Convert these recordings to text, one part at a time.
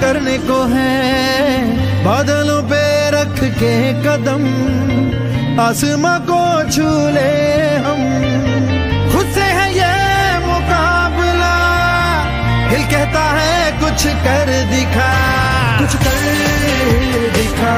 करने को है। बादलों पे रख के कदम, आसमां को छू ले हम। खुद से है ये मुकाबला, दिल कहता है कुछ कर दिखा। कुछ कर दिखा।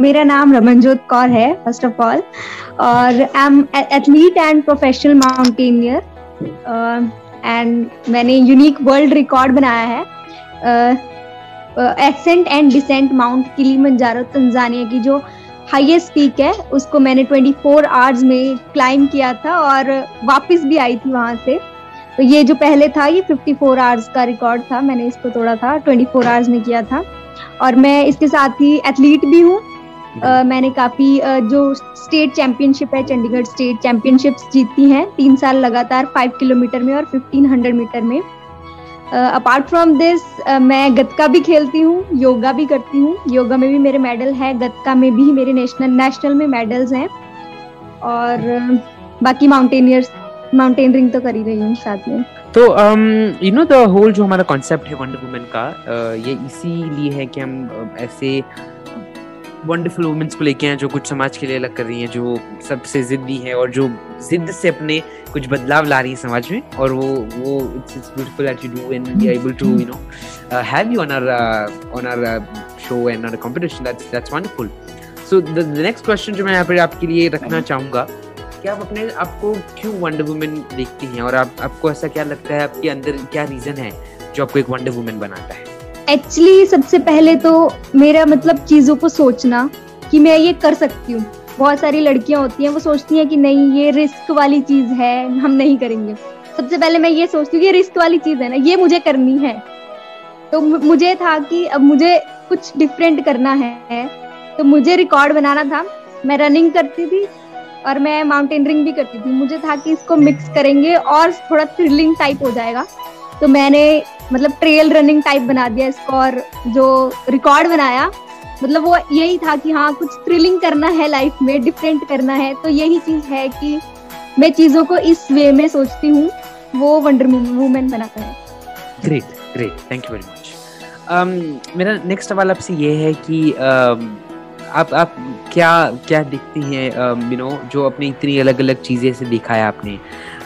मेरा नाम रमनजोत कौर है फ़र्स्ट ऑफ़ ऑल और I am athlete and professional mountaineer and मैंने यूनिक वर्ल्ड रिकॉर्ड बनाया है. Ascent and descent Mount Kilimanjaro Tanzania की जो हाईएस्ट पीक है, उसको मैंने 24 आवर्स में क्लाइम किया था और वापस भी आई थी वहाँ से. तो ये जो पहले था, ये 54 आवर्स का रिकॉर्ड था. मैंने इसको तोड़ा था 24 आवर्स में किया था. और मैं इसके साथ ही एथलीट भी हूँ. अ, मैंने काफ़ी अ, जो स्टेट चैंपियनशिप है चंडीगढ़ स्टेट चैंपियनशिप्स जीती हैं तीन साल लगातार फाइव किलोमीटर में और फिफ्टीन हंड्रेड मीटर में। अपार्ट फ्रॉम दिस मैं गतका भी खेलती हूँ योगा भी करती हूँ। योगा में भी मेरे मेडल है गतका में भी मेरे नेशनल नेशनल में मेडल्स हैं। और अ, बाकी माउंटेनियर्स माउंटेनरिंग तो कर ही रही हूँ साथ में। तो यू नो द होल जो हमारा कॉन्सेप्ट है वंडर वुमेन का uh, ये इसीलिए है कि हम uh, ऐसे वंडरफुल वुमेन्स को लेके आए जो कुछ समाज के लिए अलग कर रही हैं, जो सबसे जिद्दी है और जो जिद से अपने कुछ बदलाव ला रही है समाज में, और वो वो it's beautiful that you do and are able to you know have you on our on our show and on competition that's that's wonderful so the next question जो मैं यहाँ पे आपके लिए रखना चाहूँगा कि आप अपने, आपको क्यों वंडर वुमेन देखती हैं? और आप, आपको ऐसा क्या लगता है, आपके अंदर क्या रीजन है, जो आपको एक वंडर वुमेन बनाता है? एक्चुअली सबसे पहले तो मेरा मतलब चीज़ों को सोचना कि मैं ये कर सकती हूँ। बहुत सारी लड़कियाँ होती हैं, वो सोचती हैं कि नहीं, ये रिस्क वाली चीज़ है, हम नहीं करेंगे। सबसे पहले मैं ये सोचती हूँ कि रिस्क वाली चीज़ है ना, ये मुझे करनी है। तो मुझे था कि अब मुझे कुछ डिफरेंट करना है। तो मुझे रिकॉर्ड बनाना था। मैं रनिंग करती थी और मैं माउंटेनरिंग भी करती थी। मुझे था कि इसको मिक्स करेंगे और थोड़ा थ्रिलिंग टाइप हो जाएगा। तो मैंने मतलब ट्रेल रनिंग टाइप बना दिया इसको और जो रिकॉर्ड बनाया मतलब वो यही था कि हाँ कुछ थ्रिलिंग करना है लाइफ में डिफरेंट करना है। तो यही चीज़ है कि मैं चीज़ों को इस वे में सोचती हूँ वो वंडर वूमेन बनाता है। Great great thank you very much मेरा नेक्स्ट सवाल आपसे ये है कि um, आप आप क्या क्या देखती हैं यू नो जो अपनी इतनी अलग अलग चीज़ें से देखा है आपने?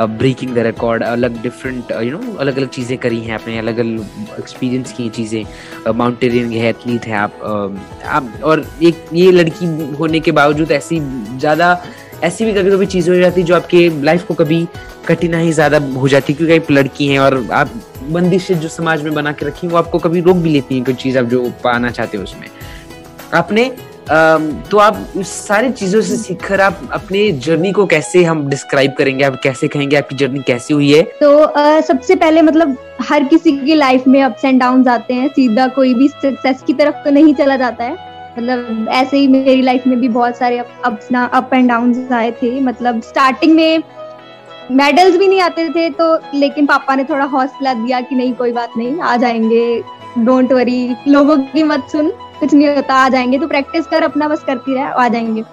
ब्रेकिंग द रिकॉर्ड अलग डिफरेंट यू नो अलग अलग चीज़ें करी हैं आपने अलग अलग एक्सपीरियंस की हैं चीज़ें। माउंटेनियरिंग है एथलीट है आप uh, आप और एक ये लड़की होने के बावजूद ऐसी ज़्यादा ऐसी भी कभी कभी चीज़ें हो जाती जो आपके लाइफ को कभी कठिनाई ज़्यादा हो जाती क्योंकि आप लड़की हैं और आप बंदिशें जो समाज में बना के रखी हैं, वो आपको कभी रोक भी लेती हैं कोई चीज़ आप जो पाना चाहते हो उसमें। आपने तो आप सारी चीज़ों से सीखकर आप अपने जर्नी को कैसे हम डिस्क्राइब करेंगे? आप कैसे कहेंगे आपकी जर्नी कैसी हुई है? तो अ, सबसे पहले मतलब हर किसी की लाइफ में अप्स एंड डाउन आते हैं। सीधा कोई भी सक्सेस की तरफ़ तो नहीं चला जाता है। मतलब ऐसे ही मेरी लाइफ में भी बहुत सारे अप एंड डाउन आए थे। मतलब स्टार्टिंग में मेडल्स भी नहीं आते थे तो लेकिन पापा ने थोड़ा हौसला दिया कि नहीं कोई बात नहीं आ जाएँगे। डोंट वरी लोगों की मत सुन। कुछ नहीं होता, आ जाएँगे। तो प्रैक्टिस कर, अपना बस करती रहे, आ जाएँगे।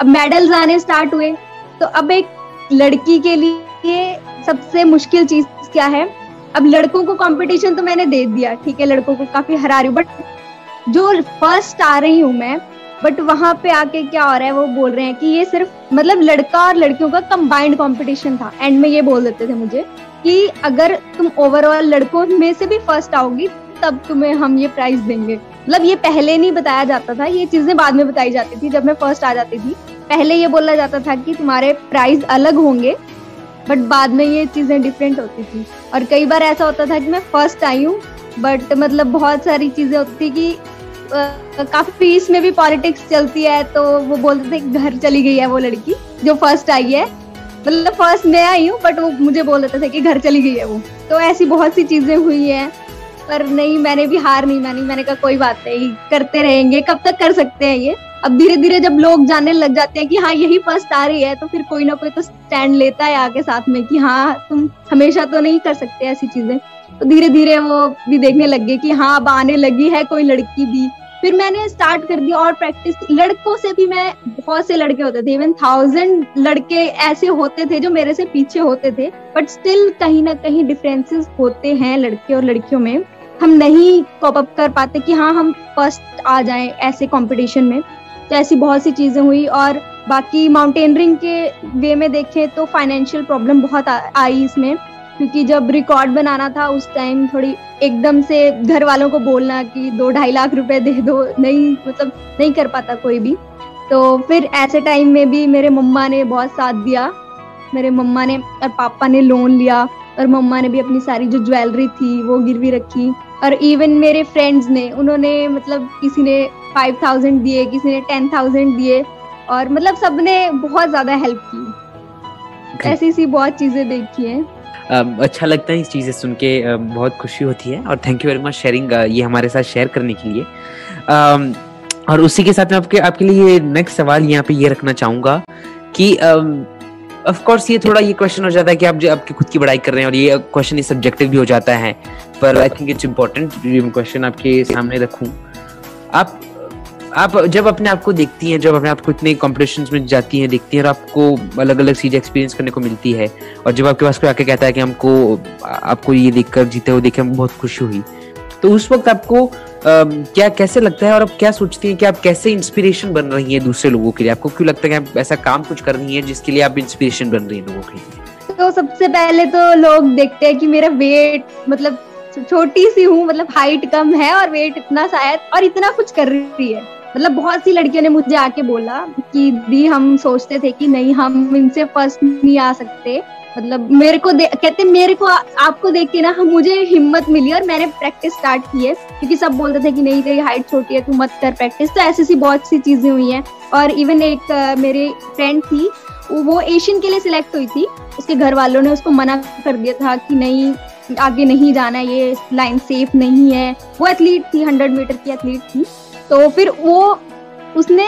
अब मेडल्स आने स्टार्ट हुए तो अब एक लड़की के लिए सबसे मुश्किल चीज़ क्या है? अब लड़कों को कंपटीशन तो मैंने दे दिया, ठीक है, लड़कों को काफ़ी हरा रही हूँ बट जो फ़र्स्ट आ रही हूँ मैं बट वहाँ पे आके क्या हो रहा है, वो बोल रहे हैं कि ये सिर्फ़ मतलब लड़का और लड़कियों का कंबाइंड कंपटीशन था। एंड में ये बोल देते थे मुझे कि अगर तुम ओवरऑल लड़कों में से भी फ़र्स्ट आओगी, तब तुम्हें हम ये प्राइज देंगे। मतलब ये पहले नहीं बताया जाता था, ये चीज़ें बाद में बताई जाती थी जब मैं फ़र्स्ट आ जाती थी। पहले ये बोला जाता था कि तुम्हारे प्राइज अलग होंगे बट बाद में ये चीज़ें डिफरेंट होती थी। और कई बार ऐसा होता था कि मैं फ़र्स्ट आई हूँ बट मतलब बहुत सारी चीज़ें होती थी कि काफ़ी काफ़ी में भी पॉलिटिक्स चलती है तो वो बोलते थे घर चली गई है वो लड़की जो फ़र्स्ट आई है। मतलब फ़र्स्ट मैं आई हूँ बट वो मुझे बोल देते थे कि घर चली गई है वो। तो ऐसी बहुत सी चीज़ें हुई हैं। पर नहीं, मैंने भी हार नहीं मानी। मैंने कहा, कोई बात नहीं, करते रहेंगे। कब तक कर सकते हैं ये? अब धीरे धीरे जब लोग जानने लग जाते हैं कि हाँ यही फ़र्स्ट आ रही है तो फिर कोई ना कोई तो स्टैंड लेता है आगे साथ में कि हाँ तुम हमेशा तो नहीं कर सकते ऐसी चीज़ें। तो धीरे धीरे वो भी देखने लग गए कि हाँ अब आने लगी है कोई लड़की भी। फिर मैंने स्टार्ट कर दिया और प्रैक्टिस लड़कों से भी मैं, बहुत से लड़के होते थे इवन थाउज़ेंड लड़के ऐसे होते थे जो मेरे से पीछे होते थे बट स्टिल कहीं ना कहीं डिफरेंसेस होते हैं लड़के और लड़कियों में। हम नहीं कॉप अप कर पाते कि हाँ हम फ़र्स्ट आ जाएँ ऐसे कंपटीशन में। तो ऐसी बहुत सी चीज़ें हुई और बाकी माउंटेनरिंग के वे में देखें तो फाइनेंशियल प्रॉब्लम बहुत आई इसमें। क्योंकि जब रिकॉर्ड बनाना था उस टाइम थोड़ी एकदम से घर वालों को बोलना कि दो ढाई लाख रुपए दे दो, नहीं मतलब नहीं कर पाता कोई भी। तो फिर ऐसे टाइम में भी मेरे मम्मा ने बहुत साथ दिया। मेरे मम्मा ने और पापा ने लोन लिया। और मम्मा ने भी अपनी सारी जो ज्वेलरी थी वो गिरवी रखी। और इवन मेरे फ्रेंड्स ने उन्होंने मतलब किसी ने फाइव थाउज़ेंड दिए किसी ने टेन थाउज़ेंड दिए और मतलब सबने बहुत ज़्यादा हेल्प की। ऐसी सी बहुत चीज़ें देखी हैं। अच्छा लगता है इस चीज़ें सुन के बहुत खुशी होती है और thank you very much sharing ये हमारे साथ शेयर करने के लिए। और उसी के साथ में आपके आपके लिए नेक्स्ट सवाल यहाँ पे ये रखना चाहूँगा कि ऑफ़ कोर्स ये थोड़ा ये क्वेश्चन हो जाता है कि आप जो आपकी खुद की बड़ाई कर रहे हैं और ये क्वेश्चन ये सब्जेक्टिव भी हो जाता है, पर I think it's important question आपके सामने रखूँ। आप आप जब अपने आप को देखती हैं, जब अपने आप को इतने कॉम्पिटिशन में जाती हैं, देखती हैं और आपको अलग अलग चीज़ें एक्सपीरियंस करने को मिलती है, और जब आपके पास कोई आके कहता है कि हमको, आपको ये देखकर जीते हुए देखे बहुत खुशी हुई तो उस वक्त आपको क्या, कैसे लगता है और आप क्या सोचती हैं कि आप कैसे इंस्पिरेशन बन रही हैं दूसरे लोगों के लिए? आपको क्यों लगता है कि आप ऐसा काम कुछ कर रही हैं जिसके लिए आप इंस्पिरेशन बन रही हैं लोगों के लिए? तो सबसे पहले तो लोग देखते हैं कि मेरा वेट मतलब छोटी सी हूँ मतलब हाइट कम है और वेट इतना शायद और इतना कुछ कर रही है। मतलब बहुत सी लड़कियों ने मुझे आके बोला कि दी हम सोचते थे कि नहीं, हम इनसे फ़र्स्ट नहीं आ सकते। मतलब मेरे को कहते मेरे को आपको देख के ना हम मुझे हिम्मत मिली और मैंने प्रैक्टिस स्टार्ट की है। क्योंकि सब बोलते थे कि नहीं, तेरी हाइट छोटी है, तू मत कर प्रैक्टिस तो ऐसी सी बहुत सी चीज़ें हुई हैं। और इवन एक मेरे फ्रेंड थी, वो एशियन के लिए सिलेक्ट हुई थी। उसके घर वालों ने उसको मना कर दिया था कि नहीं, आगे नहीं जाना, ये लाइन सेफ़ नहीं है। वो एथलीट थी हंड्रेड मीटर की एथलीट थी। तो फिर वो, उसने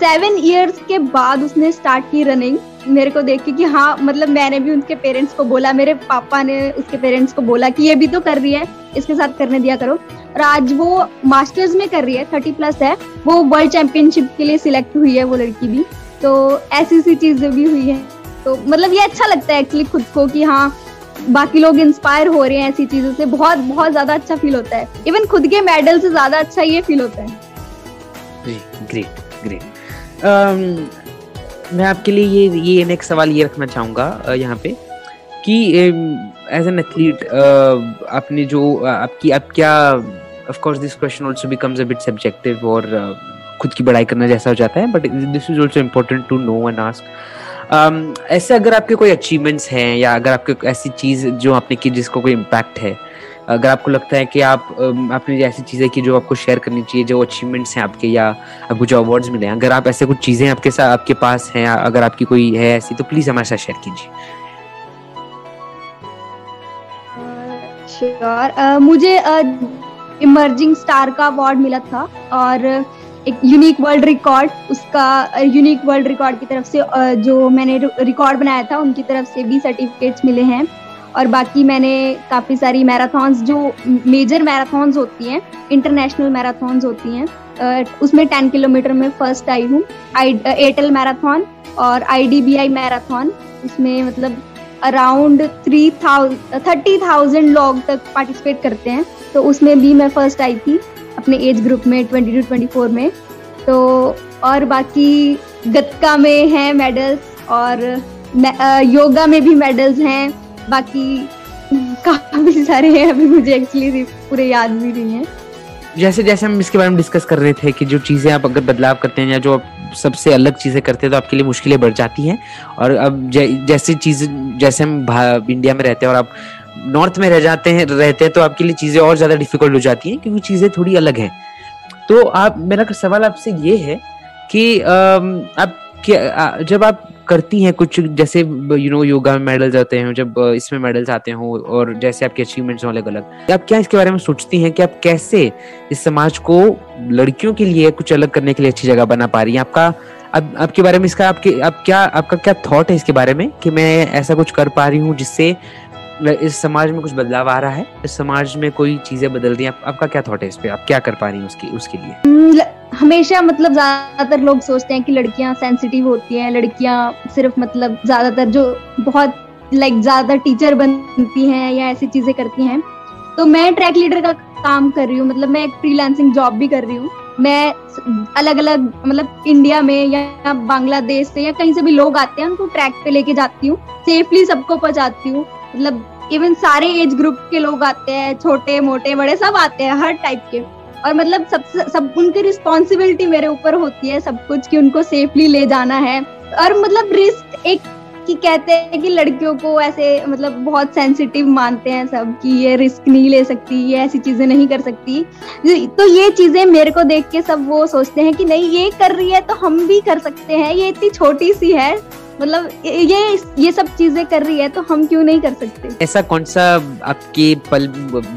सेवन इयर्स के बाद उसने स्टार्ट की रनिंग मेरे को देख के कि हाँ मतलब मैंने भी उनके पेरेंट्स को बोला, मेरे पापा ने उसके पेरेंट्स को बोला कि ये भी तो कर रही है, इसके साथ करने दिया करो। और आज वो मास्टर्स में कर रही है थर्टी प्लस है, वो वर्ल्ड चैंपियनशिप के लिए सिलेक्ट हुई है वो लड़की भी। तो ऐसी सी चीज़ें भी हुई है। तो मतलब ये अच्छा लगता है एक्चुअली खुद को कि हाँ बाकी लोग इंस्पायर हो रहे हैं ऐसी चीज़ों से। बहुत बहुत ज़्यादा अच्छा फील होता है। इवन खुद के मेडल से ज़्यादा अच्छा ये फील होता है। ग्रेट ग्रेट मैं आपके लिए ये ये नेक्स्ट सवाल ये रखना चाहूँगा यहाँ पे, कि एज एन एथलीट आपने जो आपकी, आप क्या of course this question also becomes a bit subjective और खुद की बड़ाई करना जैसा हो जाता है but this is also important to know and ask ऐसे अगर आपके कोई अचीवमेंट्स हैं या अगर आपके ऐसी चीज़ जो आपने की जिसको कोई इम्पैक्ट है अगर आपको लगता है कि आप आपने ऐसी चीज़ें की जो आपको शेयर करनी चाहिए जो अचीवमेंट्स हैं आपके या आपको जो अवार्ड्स मिले हैं अगर आप ऐसे कुछ चीज़ें आपके साथ आपके पास हैं अगर आपकी कोई है ऐसी तो प्लीज़ हमारे साथ शेयर कीजिए। श्योर uh, मुझे इमर्जिंग uh, स्टार का अवार्ड मिला था और एक यूनिक वर्ल्ड रिकॉर्ड उसका यूनिक वर्ल्ड रिकॉर्ड की तरफ़ से uh, जो मैंने रिकॉर्ड बनाया था उनकी तरफ़ से भी सर्टिफिकेट्स मिले हैं। और बाकी मैंने काफ़ी सारी मैराथन्स, जो मेजर मैराथन्स होती हैं इंटरनेशनल मैराथन्स होती हैं उसमें टेन किलोमीटर में फ़र्स्ट आई हूँ। एयरटेल मैराथन और आई मैराथन उसमें मतलब around three thousand thirty thousand लोग तक पार्टिसिपेट करते हैं। तो उसमें भी मैं फ़र्स्ट आई थी, अपने एज ग्रुप में ट्वेंटी टू ट्वेंटी फोर में। तो और बाकी गतका में हैं मेडल्स और योगा में भी मेडल्स हैं। बाकी काफ़ी सारे हैं, अभी मुझे एक्चुअली पूरे याद भी नहीं है। जैसे जैसे हम इसके बारे में डिस्कस कर रहे थे कि जो चीज़ें आप अगर बदलाव करते हैं या जो सबसे अलग चीज़ें करते हैं तो आपके लिए मुश्किलें बढ़ जाती हैं। और अब जैसी चीज़ जैसे हम इंडिया में रहते हैं और आप नॉर्थ में रह जाते हैं, रहते हैं तो आपके लिए चीज़ें और ज़्यादा डिफ़िकल्ट हो जाती हैं क्योंकि चीज़ें थोड़ी अलग हैं। तो आप मेरा सवाल आपसे ये है कि आप जब आप करती हैं कुछ जैसे यू नो योगा में मेडल्स आते हैं जब इसमें मेडल्स आते हैं और जैसे आपके अचीवमेंट्स अलग अलग आप क्या इसके बारे में सोचती हैं कि आप कैसे इस समाज को लड़कियों के लिए कुछ अलग करने के लिए अच्छी जगह बना पा रही हैं? आपका अब आपके बारे में इसका आपके आप क्या आपका क्या थॉट है इसके बारे में कि मैं ऐसा कुछ कर पा रही हूँ जिससे इस समाज में कुछ बदलाव आ रहा है? इस समाज में कोई चीज़ें बदल रही आप, आपका क्या थॉट है इस पे? आप क्या कर पा रही हैं उसकी उसके लिए? हमेशा मतलब ज़्यादातर लोग सोचते हैं कि लड़कियाँ सेंसिटिव होती हैं, लड़कियाँ सिर्फ़ मतलब ज़्यादातर जो बहुत लाइक ज़्यादा टीचर बनती हैं या ऐसी चीज़ें करती हैं। तो मैं ट्रैक लीडर का काम कर रही हूँ मतलब मैं एक फ्रीलांसिंग जॉब भी कर रही हूँ। मैं अलग अलग मतलब इंडिया में या बांग्लादेश से या कहीं से भी लोग आते हैं, उनको ट्रैक पे लेके जाती हूँ। सेफली सबको पहुंचाती हूँ। मतलब इवन सारे एज ग्रुप के लोग आते हैं, छोटे, मोटे, बड़े, सब आते हैं, हर टाइप के। और मतलब सब सब उनकी रिस्पॉन्सिबिलिटी मेरे ऊपर होती है सब कुछ कि उनको सेफली ले जाना है। और मतलब रिस्क एक कि कहते हैं कि लड़कियों को ऐसे मतलब बहुत सेंसिटिव मानते हैं सब कि ये रिस्क नहीं ले सकती, ये ऐसी चीज़ें नहीं कर सकती। तो ये चीज़ें मेरे को देख के सब वो सोचते हैं कि नहीं, ये कर रही है तो हम भी कर सकते हैं, ये इतनी छोटी सी है। मतलब ये ये सब चीज़ें कर रही है तो हम क्यों नहीं कर सकते? ऐसा कौन सा आपके पल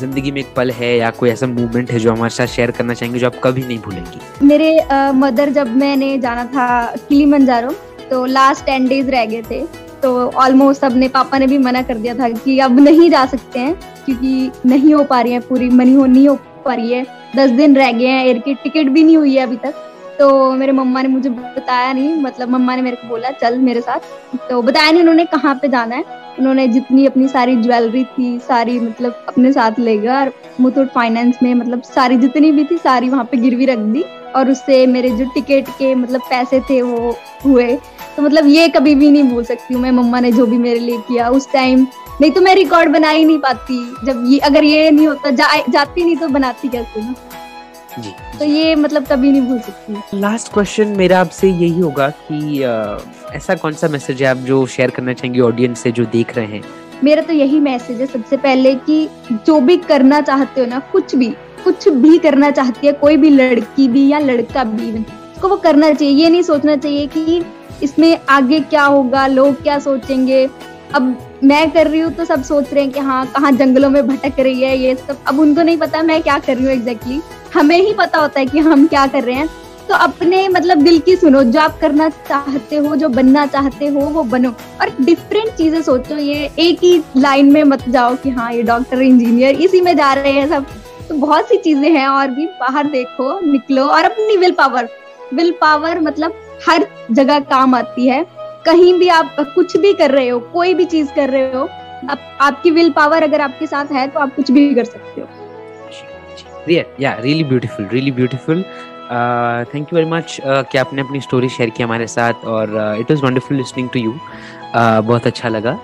ज़िंदगी में एक पल है या कोई ऐसा मूवमेंट है जो हमारे साथ शेयर करना चाहेंगे जो आप कभी नहीं भूलेंगी? मेरे आ, मदर जब मैंने जाना था किली मंजारो तो लास्ट टेन डेज़ रह गए थे तो ऑलमोस्ट अपने पापा ने भी मना कर दिया था कि अब नहीं जा सकते हैं क्योंकि नहीं हो पा रही है पूरी मनी हो नहीं हो पा रही है दस दिन रह गए हैं एयर की टिकट भी नहीं हुई है अभी तक। तो मेरे मम्मा ने मुझे बताया नहीं मतलब मम्मा ने मेरे को बोला चल मेरे साथ। तो बताया नहीं उन्होंने कहाँ पे जाना है। उन्होंने जितनी अपनी सारी ज्वेलरी थी सारी मतलब अपने साथ ले गया और मुथूट फाइनेंस में मतलब सारी जितनी भी थी सारी वहाँ पे गिरवी रख दी और उससे मेरे जो टिकट के मतलब पैसे थे वो हुए। तो मतलब ये कभी भी नहीं भूल सकती हूँ मैं मम्मा ने जो भी मेरे लिए किया उस टाइम नहीं तो मैं रिकॉर्ड बना ही नहीं पाती। जब ये अगर ये नहीं होता जा, जाती नहीं तो बनाती कैसे ना? जी तो ये मतलब कभी नहीं भूल सकती। लास्ट क्वेश्चन मेरा आपसे यही होगा कि आ, ऐसा कौन सा मैसेज है आप जो शेयर करना चाहेंगे ऑडियंस से जो देख रहे हैं? मेरा तो यही मैसेज है सबसे पहले कि जो भी करना चाहते हो ना कुछ भी कुछ भी करना चाहती है कोई भी लड़की भी या लड़का भी उसको वो करना चाहिए ये नहीं सोचना चाहिए कि इसमें आगे क्या होगा लोग क्या सोचेंगे अब मैं कर रही हूँ तो सब सोच रहे हैं कि हाँ कहाँ जंगलों में भटक रही है ये सब। अब उनको नहीं पता मैं क्या कर रही हूँ एग्जैक्टली हमें ही पता होता है कि हम क्या कर रहे हैं। तो अपने मतलब दिल की सुनो, जो आप करना चाहते हो, जो बनना चाहते हो, वो बनो। और डिफरेंट चीज़ें सोचो, ये एक ही लाइन में मत जाओ कि हाँ ये डॉक्टर इंजीनियर इसी में जा रहे हैं सब। तो बहुत सी चीज़ें हैं और भी बाहर देखो, निकलो। और अपनी विल पावर विल पावर मतलब हर जगह काम आती है। कहीं भी आप कुछ भी कर रहे हो कोई भी चीज़ कर रहे हो आप, आपकी विल पावर अगर आपके साथ है तो आप कुछ भी कर सकते हो। या really beautiful really beautiful thank you very much कि आपने अपनी स्टोरी शेयर की हमारे साथ और it was wonderful listening to you बहुत अच्छा लगा।